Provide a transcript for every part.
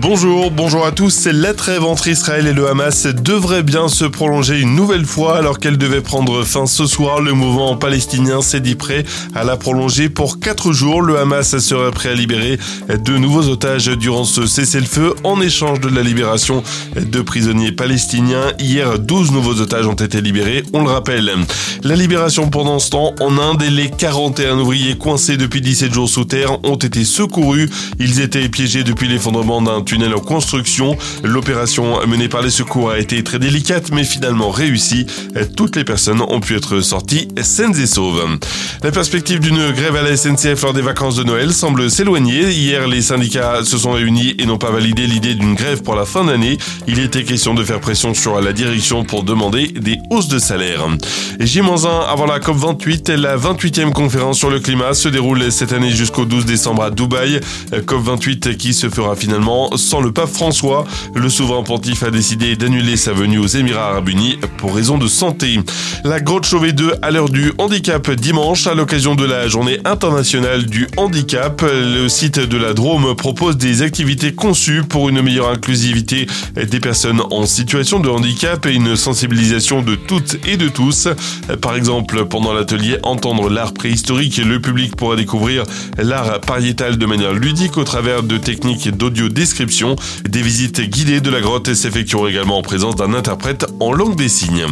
Bonjour, bonjour à tous. La trêve entre Israël et le Hamas devrait bien se prolonger une nouvelle fois alors qu'elle devait prendre fin ce soir. Le mouvement palestinien s'est dit prêt à la prolonger pour quatre jours. Le Hamas serait prêt à libérer de nouveaux otages durant ce cessez-le-feu en échange de la libération de prisonniers palestiniens. Hier, 12 nouveaux otages ont été libérés, on le rappelle. La libération pendant ce temps en Inde et les 41 ouvriers coincés depuis 17 jours sous terre ont été secourus. Ils étaient piégés depuis l'effondrement d'un tunnel en construction. L'opération menée par les secours a été très délicate mais finalement réussie. Toutes les personnes ont pu être sorties saines et sauves. La perspective d'une grève à la SNCF lors des vacances de Noël semble s'éloigner. Hier, les syndicats se sont réunis et n'ont pas validé l'idée d'une grève pour la fin d'année. Il était question de faire pression sur la direction pour demander des hausses de salaire. J-1 avant la COP28, la 28e conférence sur le climat se déroule cette année jusqu'au 12 décembre à Dubaï. COP28 qui se fera finalement sans le pape François. Le souverain pontife a décidé d'annuler sa venue aux Émirats Arabes Unis pour raison de santé. La grotte Chauvet 2 à l'heure du handicap dimanche à l'occasion de la journée internationale du handicap. Le site de la Drôme propose des activités conçues pour une meilleure inclusivité des personnes en situation de handicap et une sensibilisation de toutes et de tous. Par exemple, pendant l'atelier Entendre l'art préhistorique, le public pourra découvrir l'art pariétal de manière ludique au travers de techniques d'audio description. Des visites guidées de la grotte s'effectueront également en présence d'un interprète en langue des signes.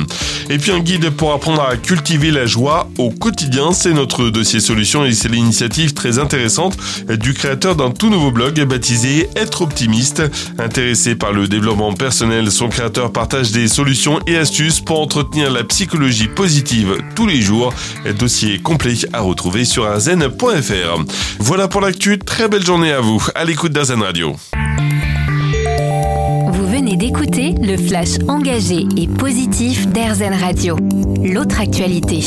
Et puis un guide pour apprendre à cultiver la joie au quotidien, c'est notre dossier solution et c'est l'initiative très intéressante du créateur d'un tout nouveau blog baptisé Être optimiste. Intéressé par le développement personnel, son créateur partage des solutions et astuces pour entretenir la psychologie positive tous les jours. Dossier complet à retrouver sur arzen.fr. Voilà pour l'actu, très belle journée à vous, à l'écoute d'Arzen Radio. D'écouter le flash engagé et positif d'Airzen Radio. L'autre actualité.